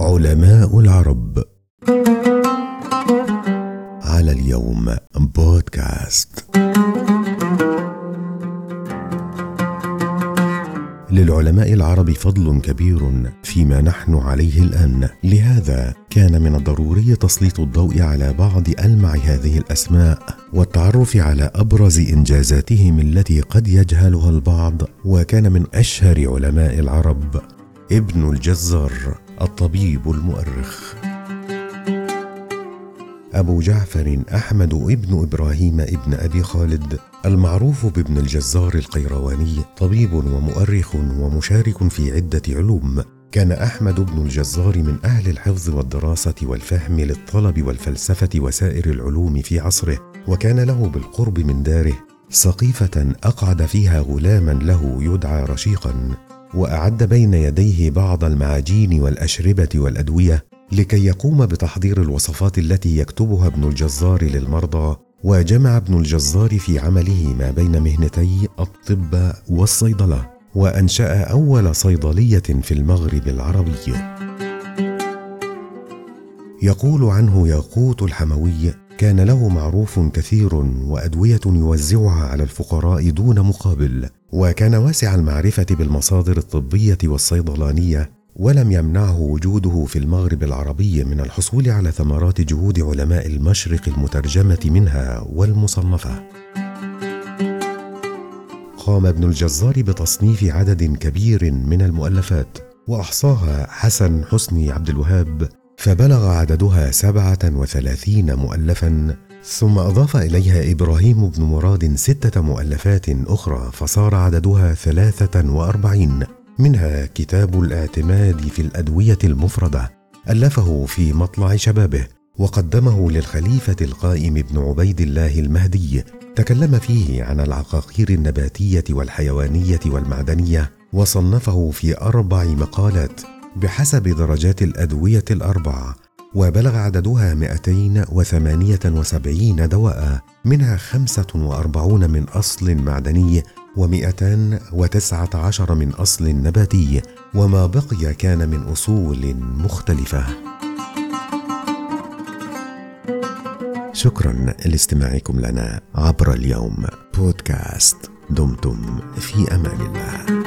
علماء العرب. على اليوم بودكاست للعلماء العرب فضل كبير فيما نحن عليه الآن. لهذا كان من الضروري تسليط الضوء على بعض ألمع هذه الأسماء والتعرف على أبرز إنجازاتهم التي قد يجهلها البعض وكان من أشهر علماء العرب ابن الجزار الطبيب المؤرخ. أبو جعفر أحمد ابن إبراهيم ابن أبي خالد المعروف بابن الجزار القيرواني طبيب ومؤرخ ومشارك في عدة علوم. كان أحمد بن الجزار من أهل الحفظ والدراسة والفهم للطلب والفلسفة وسائر العلوم في عصره وكان له بالقرب من داره سقيفة أقعد فيها غلاما له يدعى رشيقا وأعد بين يديه بعض المعاجين والأشربة والأدوية لكي يقوم بتحضير الوصفات التي يكتبها ابن الجزار للمرضى وجمع ابن الجزار في عمله ما بين مهنتي الطب والصيدلة وأنشأ أول صيدلية في المغرب العربي. يقول عنه ياقوت الحموي كان له معروف كثير وأدوية يوزعها على الفقراء دون مقابل وكان واسع المعرفة بالمصادر الطبية والصيدلانية ولم يمنعه وجوده في المغرب العربي من الحصول على ثمرات جهود علماء المشرق المترجمة منها والمصنفة. قام ابن الجزار بتصنيف عدد كبير من المؤلفات وأحصاها حسن حسني عبد الوهاب فبلغ عددها سبعة وثلاثين مؤلفا ثم أضاف إليها إبراهيم بن مراد ستة مؤلفات أخرى فصار عددها ثلاثة وأربعين. منها كتاب الاعتماد في الأدوية المفردة ألفه في مطلع شبابه وقدمه للخليفة القائم بن عبيد الله المهدي تكلم فيه عن العقاقير النباتية والحيوانية والمعدنية وصنفه في أربع مقالات بحسب درجات الأدوية الأربعة وبلغ عددها 278 دواء منها 45 من أصل معدني و219 من أصل نباتي وما بقي كان من أصول مختلفة. شكرا لاستماعكم لنا عبر اليوم. بودكاست دمتم في أمان الله.